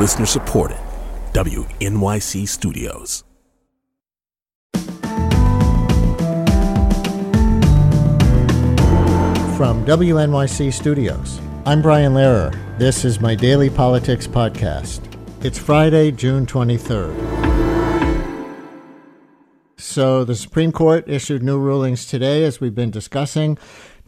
Listener supported. WNYC Studios. From WNYC Studios, I'm Brian Lehrer. This is my daily politics podcast. It's Friday, June 23rd. So, the Supreme Court issued new rulings today, as we've been discussing.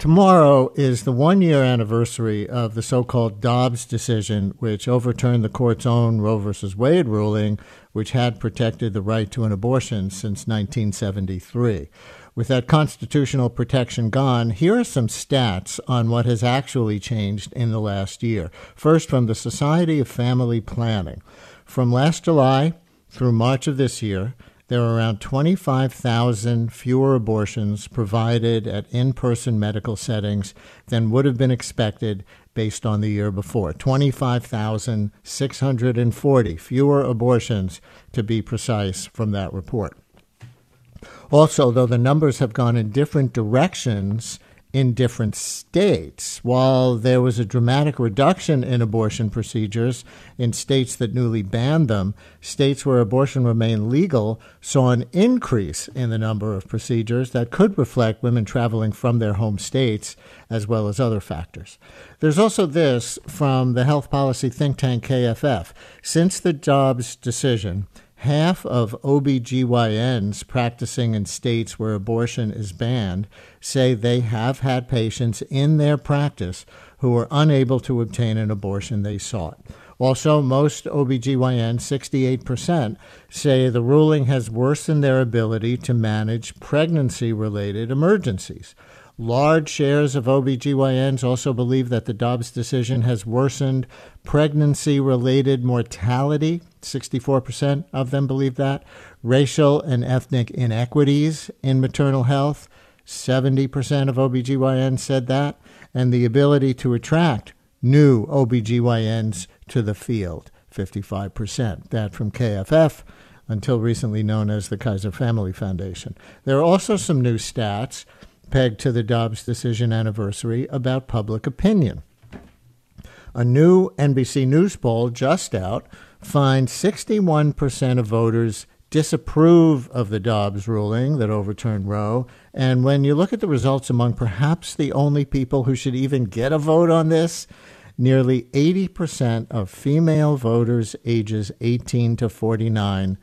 Tomorrow is the one year anniversary of the so called Dobbs decision, which overturned the court's own Roe v. Wade ruling, which had protected the right to an abortion since 1973. With that constitutional protection gone, here are some stats on what has actually changed in the last year. First, from the Society of Family Planning. From last July through March of this year, there are around 25,000 fewer abortions provided at in person medical settings than would have been expected based on the year before. 25,640 fewer abortions, to be precise, from that report. Also, though the numbers have gone in different directions, in different states. While there was a dramatic reduction in abortion procedures in states that newly banned them, states where abortion remained legal saw an increase in the number of procedures that could reflect women traveling from their home states, as well as other factors. There's also this from the health policy think tank KFF. Since the Dobbs decision, half of OBGYNs practicing in states where abortion is banned say they have had patients in their practice who were unable to obtain an abortion they sought. Also, most OBGYNs, 68%, say the ruling has worsened their ability to manage pregnancy related emergencies. Large shares of OBGYNs also believe that the Dobbs decision has worsened pregnancy related mortality. 64% of them believe that. Racial and ethnic inequities in maternal health. 70% of OBGYNs said that. And the ability to attract new OBGYNs to the field. 55%. That from KFF until recently known as the Kaiser Family Foundation. There are also some new stats pegged to the Dobbs decision anniversary about public opinion. A new NBC News poll just out finds 61% of voters disapprove of the Dobbs ruling that overturned Roe. And when you look at the results among perhaps the only people who should even get a vote on this, nearly 80% of female voters ages 18 to 49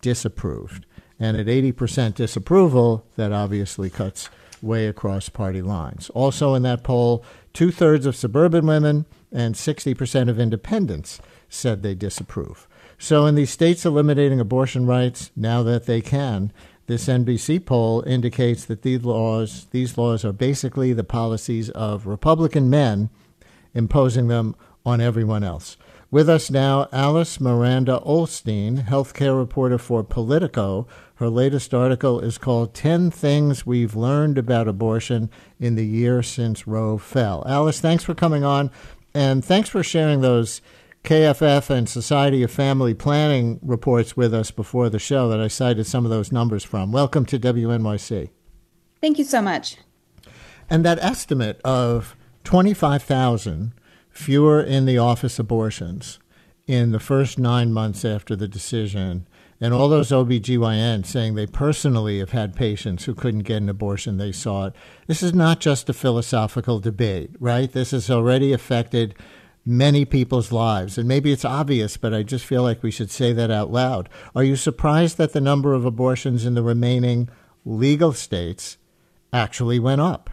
disapproved. And at 80% disapproval, that obviously cuts way across party lines. Also in that poll, two thirds of suburban women and 60% of independents said they disapprove. So, in these states eliminating abortion rights now that they can, this NBC poll indicates that these laws, these laws are basically the policies of Republican men imposing them on everyone else. With us now, Alice Miranda Ollstein, healthcare reporter for Politico. Her latest article is called 10 Things We've Learned About Abortion in the Year Since Roe Fell. Alice, thanks for coming on, and thanks for sharing those KFF and Society of Family Planning reports with us before the show that I cited some of those numbers from. Welcome to WNYC. Thank you so much. And that estimate of 25,000 fewer in the office abortions in the first nine months after the decision, and all those OBGYNs saying they personally have had patients who couldn't get an abortion they sought. This is not just a philosophical debate, right? This has already affected many people's lives. And maybe it's obvious, but I just feel like we should say that out loud. Are you surprised that the number of abortions in the remaining legal states actually went up?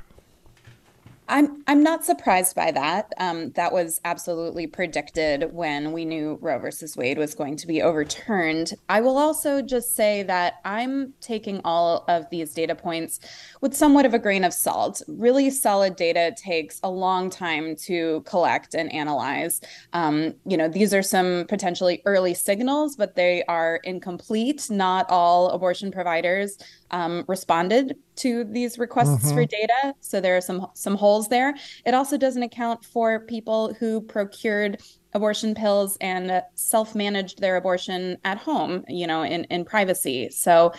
I'm I'm not surprised by that. Um, that was absolutely predicted when we knew Roe versus Wade was going to be overturned. I will also just say that I'm taking all of these data points with somewhat of a grain of salt. Really solid data takes a long time to collect and analyze. Um, you know, these are some potentially early signals, but they are incomplete. Not all abortion providers um, responded to these requests mm-hmm. for data. So there are some some holes there. It also doesn't account for people who procured abortion pills and self-managed their abortion at home, you know, in in privacy. So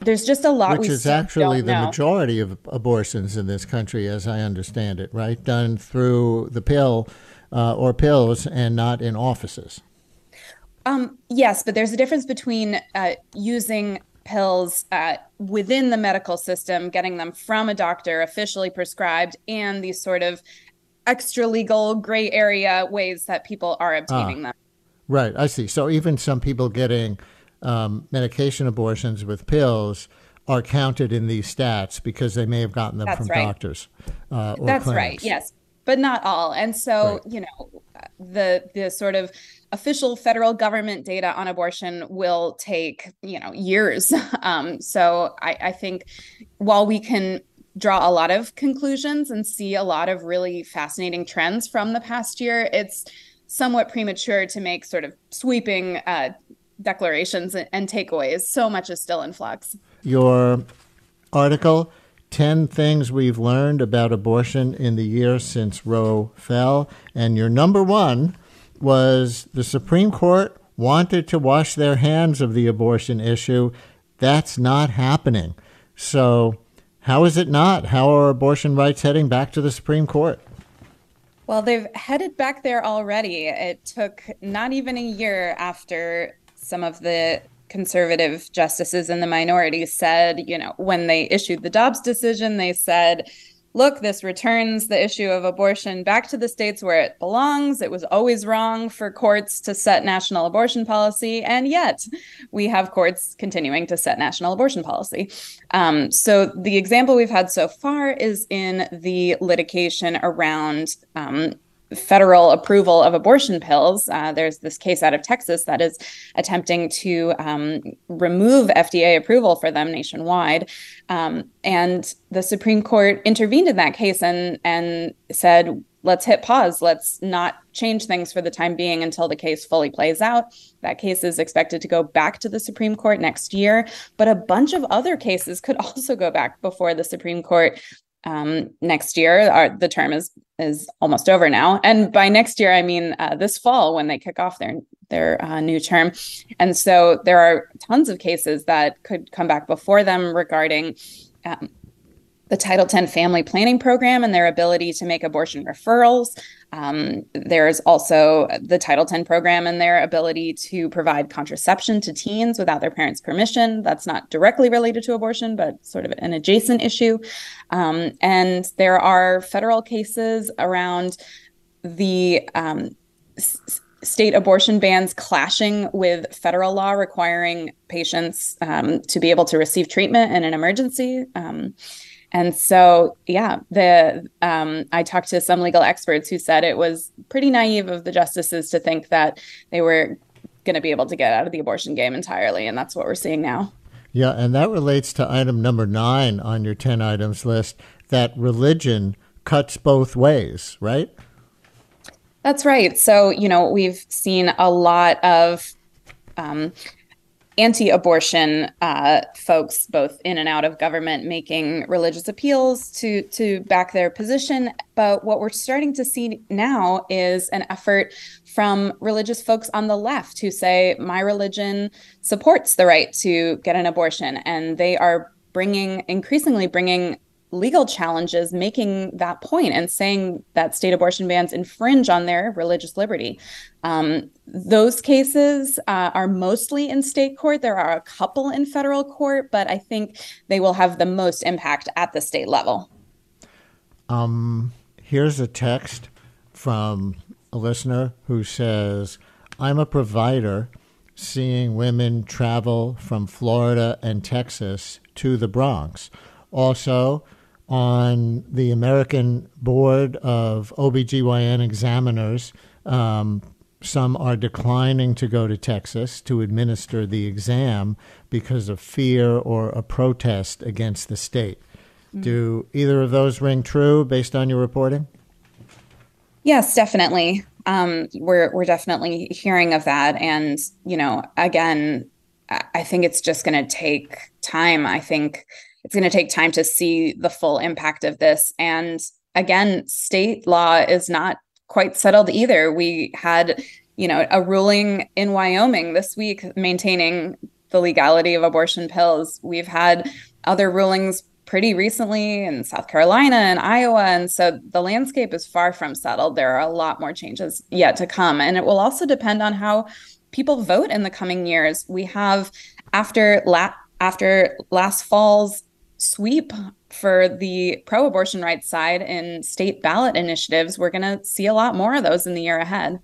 there's just a lot which is actually the know. majority of abortions in this country as i understand it right done through the pill uh, or pills and not in offices Um, yes, but there's a difference between uh, using pills uh, within the medical system, getting them from a doctor officially prescribed, and these sort of extra legal gray area ways that people are obtaining ah, them. Right, I see. So even some people getting um, medication abortions with pills are counted in these stats because they may have gotten them That's from right. doctors. Uh, That's clinics. right. Yes, but not all. And so right. you know, the the sort of official federal government data on abortion will take you know years. Um, so I, I think while we can draw a lot of conclusions and see a lot of really fascinating trends from the past year, it's somewhat premature to make sort of sweeping uh, declarations and takeaways. So much is still in flux. Your article 10 things we've learned about abortion in the year since Roe fell. And your number one was the Supreme Court wanted to wash their hands of the abortion issue. That's not happening. So, how is it not? How are abortion rights heading back to the Supreme Court? Well, they've headed back there already. It took not even a year after some of the conservative justices in the minority said, you know, when they issued the Dobbs decision, they said, look, this returns the issue of abortion back to the states where it belongs. It was always wrong for courts to set national abortion policy. And yet we have courts continuing to set national abortion policy. Um, so the example we've had so far is in the litigation around um, federal approval of abortion pills. Uh, there's this case out of Texas that is attempting to um, remove FDA approval for them nationwide. Um, and the Supreme Court intervened in that case and, and said, let's hit pause. Let's not change things for the time being until the case fully plays out. That case is expected to go back to the Supreme Court next year, but a bunch of other cases could also go back before the Supreme Court um, next year. Our, the term is is almost over now, and by next year I mean uh, this fall when they kick off their their uh, new term. And so there are tons of cases that could come back before them regarding um, the Title X family planning program and their ability to make abortion referrals. Um, there's also the Title X program and their ability to provide contraception to teens without their parents' permission. That's not directly related to abortion, but sort of an adjacent issue. Um, and there are federal cases around the um, s- state abortion bans clashing with federal law requiring patients um, to be able to receive treatment in an emergency. And so, yeah, the um, I talked to some legal experts who said it was pretty naive of the justices to think that they were going to be able to get out of the abortion game entirely, and that's what we're seeing now. Yeah, and that relates to item number nine on your ten items list. That religion cuts both ways, right? That's right. So you know we've seen a lot of. Um, anti-abortion uh, folks, both in and out of government, making religious appeals to to back their position. But what we're starting to see now is an effort from religious folks on the left who say my religion supports the right to get an abortion, and they are bringing increasingly bringing legal challenges making that point and saying that state abortion bans infringe on their religious liberty. Um, those cases uh, are mostly in state court. There are a couple in federal court, but I think they will have the most impact at the state level. Um, here's a text from a listener who says, I'm a provider seeing women travel from Florida and Texas to the Bronx. Also, on the American Board of OBGYN examiners. Um, some are declining to go to Texas to administer the exam because of fear or a protest against the state. Mm-hmm. Do either of those ring true based on your reporting? Yes, definitely. Um, we're we're definitely hearing of that, and you know, again, I think it's just going to take time. I think it's going to take time to see the full impact of this. And again, state law is not quite settled either. We had, you know, a ruling in Wyoming this week maintaining the legality of abortion pills. We've had other rulings pretty recently in South Carolina and Iowa. And so the landscape is far from settled. There are a lot more changes yet to come. And it will also depend on how people vote in the coming years. We have after la- after last fall's sweep for the pro abortion rights side in state ballot initiatives, we're going to see a lot more of those in the year ahead.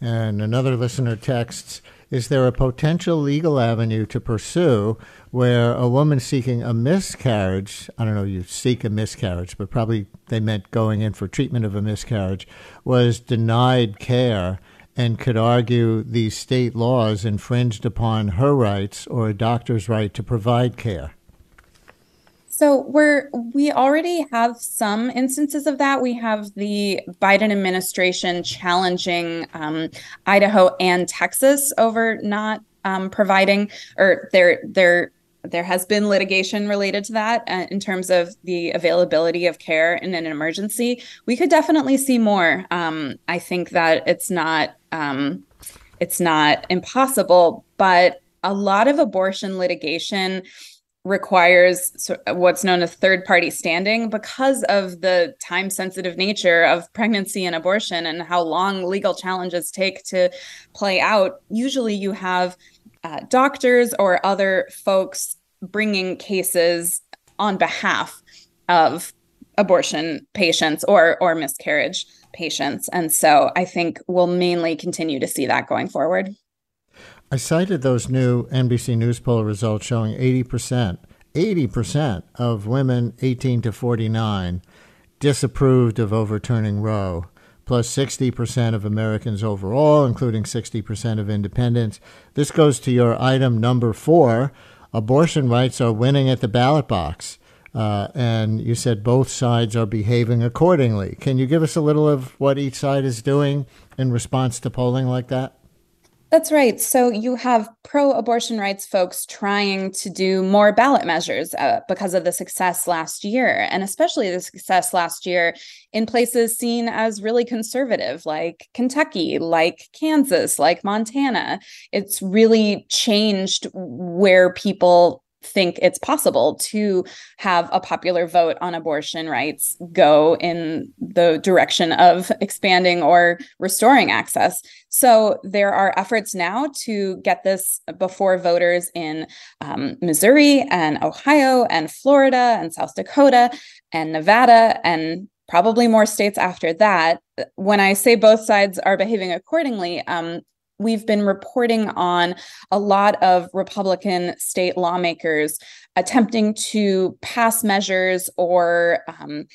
And another listener texts Is there a potential legal avenue to pursue where a woman seeking a miscarriage, I don't know, you seek a miscarriage, but probably they meant going in for treatment of a miscarriage, was denied care and could argue these state laws infringed upon her rights or a doctor's right to provide care? So we're we already have some instances of that. We have the Biden administration challenging um, Idaho and Texas over not um, providing or there there there has been litigation related to that uh, in terms of the availability of care in an emergency. We could definitely see more. Um, I think that it's not um, it's not impossible, but a lot of abortion litigation requires what's known as third party standing because of the time sensitive nature of pregnancy and abortion and how long legal challenges take to play out. Usually, you have uh, doctors or other folks bringing cases on behalf of abortion patients or or miscarriage patients and so i think we'll mainly continue to see that going forward I cited those new NBC News poll results showing 80%, 80% of women 18 to 49 disapproved of overturning Roe, plus 60% of Americans overall, including 60% of independents. This goes to your item number four abortion rights are winning at the ballot box. Uh, and you said both sides are behaving accordingly. Can you give us a little of what each side is doing in response to polling like that? That's right. So you have pro abortion rights folks trying to do more ballot measures uh, because of the success last year, and especially the success last year in places seen as really conservative, like Kentucky, like Kansas, like Montana. It's really changed where people think it's possible to have a popular vote on abortion rights go in the direction of expanding or restoring access. So there are efforts now to get this before voters in um, Missouri and Ohio and Florida and South Dakota and Nevada and probably more states after that. When I say both sides are behaving accordingly, um, we've been reporting on a lot of Republican state lawmakers attempting to pass measures or um,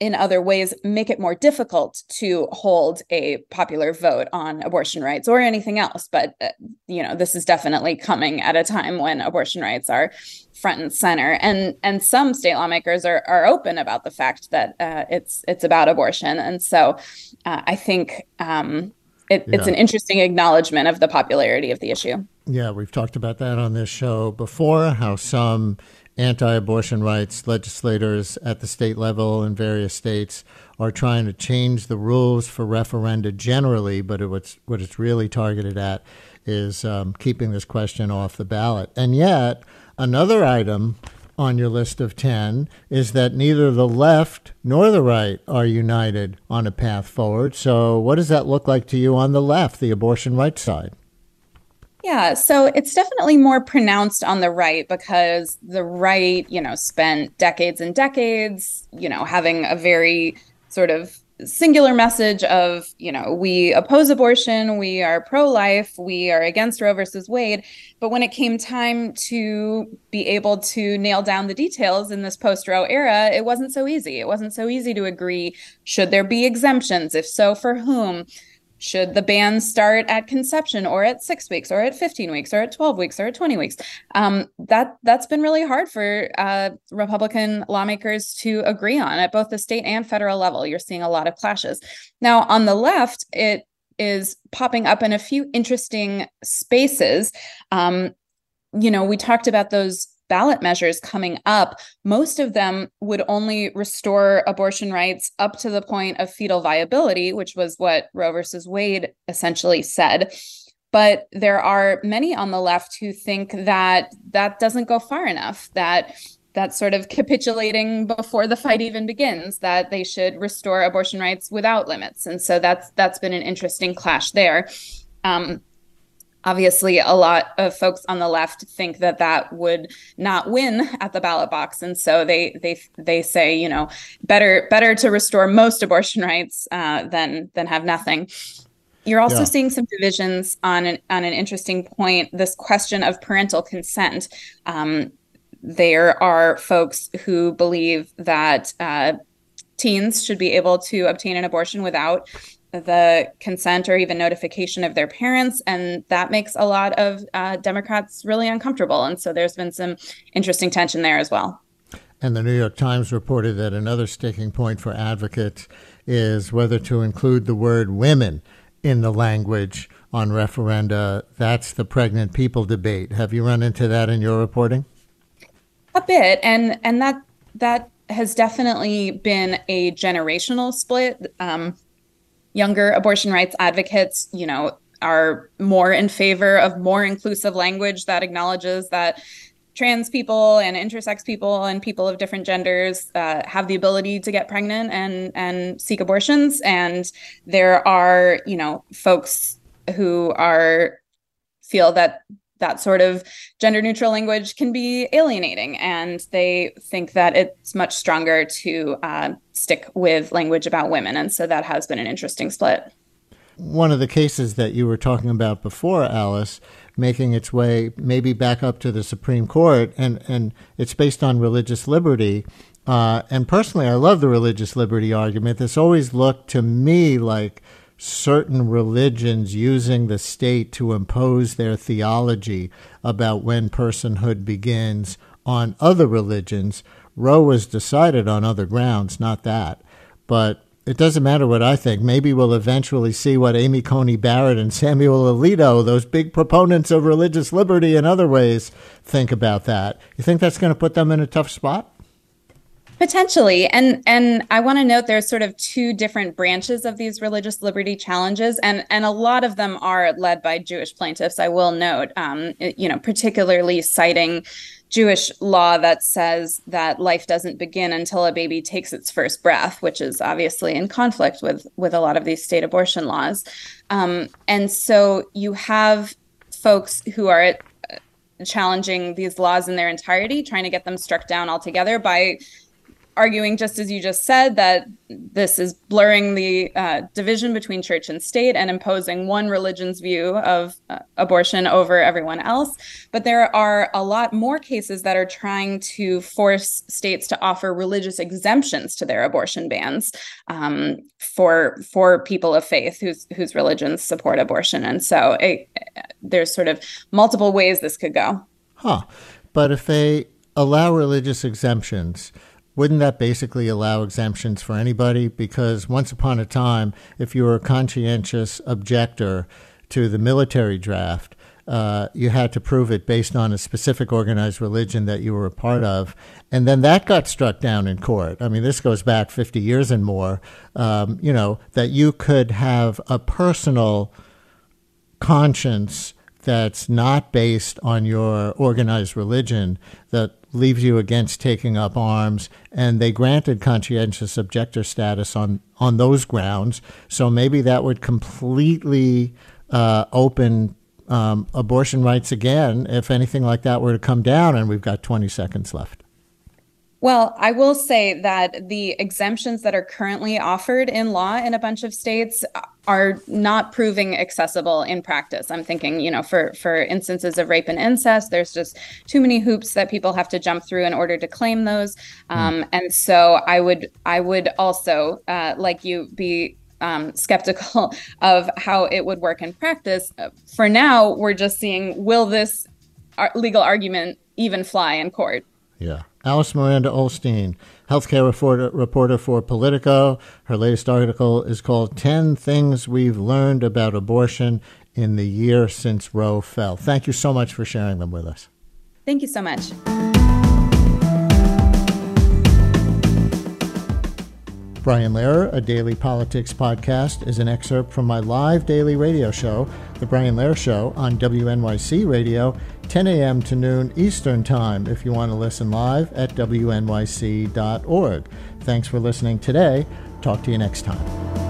in other ways make it more difficult to hold a popular vote on abortion rights or anything else. But uh, you know this is definitely coming at a time when abortion rights are front and center. And and some state lawmakers are are open about the fact that uh, it's it's about abortion. And so uh, i think um, it, yeah. it's an interesting acknowledgement of the popularity of the issue. Yeah, we've talked about that on this show before, how some anti abortion rights legislators at the state level in various states are trying to change the rules for referenda generally, but it, what's, what it's really targeted at is um, keeping this question off the ballot. And yet, another item on your list of 10 is that neither the left nor the right are united on a path forward. So, what does that look like to you on the left, the abortion rights side? Yeah, so it's definitely more pronounced on the right because the right, you know, spent decades and decades, you know, having a very sort of singular message of, you know, we oppose abortion, we are pro life, we are against Roe versus Wade. But when it came time to be able to nail down the details in this post Roe era, it wasn't so easy. It wasn't so easy to agree should there be exemptions? If so, for whom? Should the ban start at conception or at six weeks or at 15 weeks or at 12 weeks or at 20 weeks? Um, that that's been really hard for uh, republican lawmakers to agree on at both the state and federal level. You're seeing a lot of clashes. Now on the left it is popping up in a few interesting spaces. Um, you know we talked about those ballot measures coming up, most of them would only restore abortion rights up to the point of fetal viability, which was what Roe versus Wade essentially said. But there are many on the left who think that that doesn't go far enough, that that's sort of capitulating before the fight even begins that they should restore abortion rights without limits and so that's that's been an interesting clash there um, obviously a lot of folks on the left think that that would not win at the ballot box. And so they they they say you know better better to restore most abortion rights uh, than than have nothing. You're also yeah. seeing some divisions on an on an interesting point this question of parental consent. Um, there are folks who believe that uh, teens should be able to obtain an abortion without the consent or even notification of their parents. And that makes a lot of uh, Democrats really uncomfortable. And so there's been some interesting tension there as well. And the New York Times reported that another sticking point for advocates is whether to include the word women in the language on referenda. That's the pregnant people debate. Have you run into that in your reporting? A bit. And and that that has definitely been a generational split. Um, younger abortion rights advocates, you know, are more in favor of more inclusive language that acknowledges that trans people and intersex people and people of different genders uh, have the ability to get pregnant and and seek abortions. And there are you know folks who are feel that that sort of gender neutral language can be alienating and they think that it's much stronger to uh, stick with language about women and so that has been an interesting split. One of the cases that you were talking about before alice making its way maybe back up to the supreme court and, and it's based on religious liberty uh, and personally i love the religious liberty argument. This always looked to me like certain religions using the state to impose their theology about when personhood begins on other religions. Roe was decided on other grounds, not that. But it doesn't matter what I think. Maybe we'll eventually see what Amy Coney Barrett and Samuel Alito, those big proponents of religious liberty in other ways, think about that. You think that's going to put them in a tough spot? Potentially. And and I want to note there's sort of two different branches of these religious liberty challenges and and a lot of them are led by Jewish plaintiffs. I will note um, you know particularly citing Jewish law that says that life doesn't begin until a baby takes its first breath, which is obviously in conflict with with a lot of these state abortion laws. Um, and so you have folks who are uh, challenging these laws in their entirety, trying to get them struck down altogether by arguing, just as you just said, that this is blurring the uh, division between church and state and imposing one religion's view of uh, abortion over everyone else. But there are a lot more cases that are trying to force states to offer religious exemptions to their abortion bans um, for for people of faith whose whose religions support abortion. And so it, there's sort of multiple ways this could go. Huh. But if they allow religious exemptions, wouldn't that basically allow exemptions for anybody? Because once upon a time, if you were a conscientious objector to the military draft, uh, you had to prove it based on a specific organized religion that you were a part of. And then that got struck down in court. I mean, this goes back 50 years and more. Um, you know, that you could have a personal conscience that's not based on your organized religion that leaves you against taking up arms, and they granted conscientious objector status on on those grounds. So maybe that would completely uh, open um, abortion rights again if anything like that were to come down. And we've got 20 seconds left. Well, I will say that the exemptions that are currently offered in law in a bunch of states are not proving accessible in practice. I'm thinking, you know, for for instances of rape and incest, there's just too many hoops that people have to jump through in order to claim those. Um, and so I would I would also uh, like you be um, skeptical of how it would work in practice. For now, we're just seeing will this legal argument even fly in court? Yeah. Alice Miranda Ollstein, healthcare reporter, reporter for Politico. Her latest article is called 10 Things We've Learned About Abortion in the Year Since Roe Fell. Thank you so much for sharing them with us. Thank you so much. Brian Lehrer, a daily politics podcast, is an excerpt from my live daily radio show, The Brian Lehrer Show, on WNYC Radio 10 a.m. to noon Eastern Time if you want to listen live at wnyc.org. Thanks for listening today. Talk to you next time.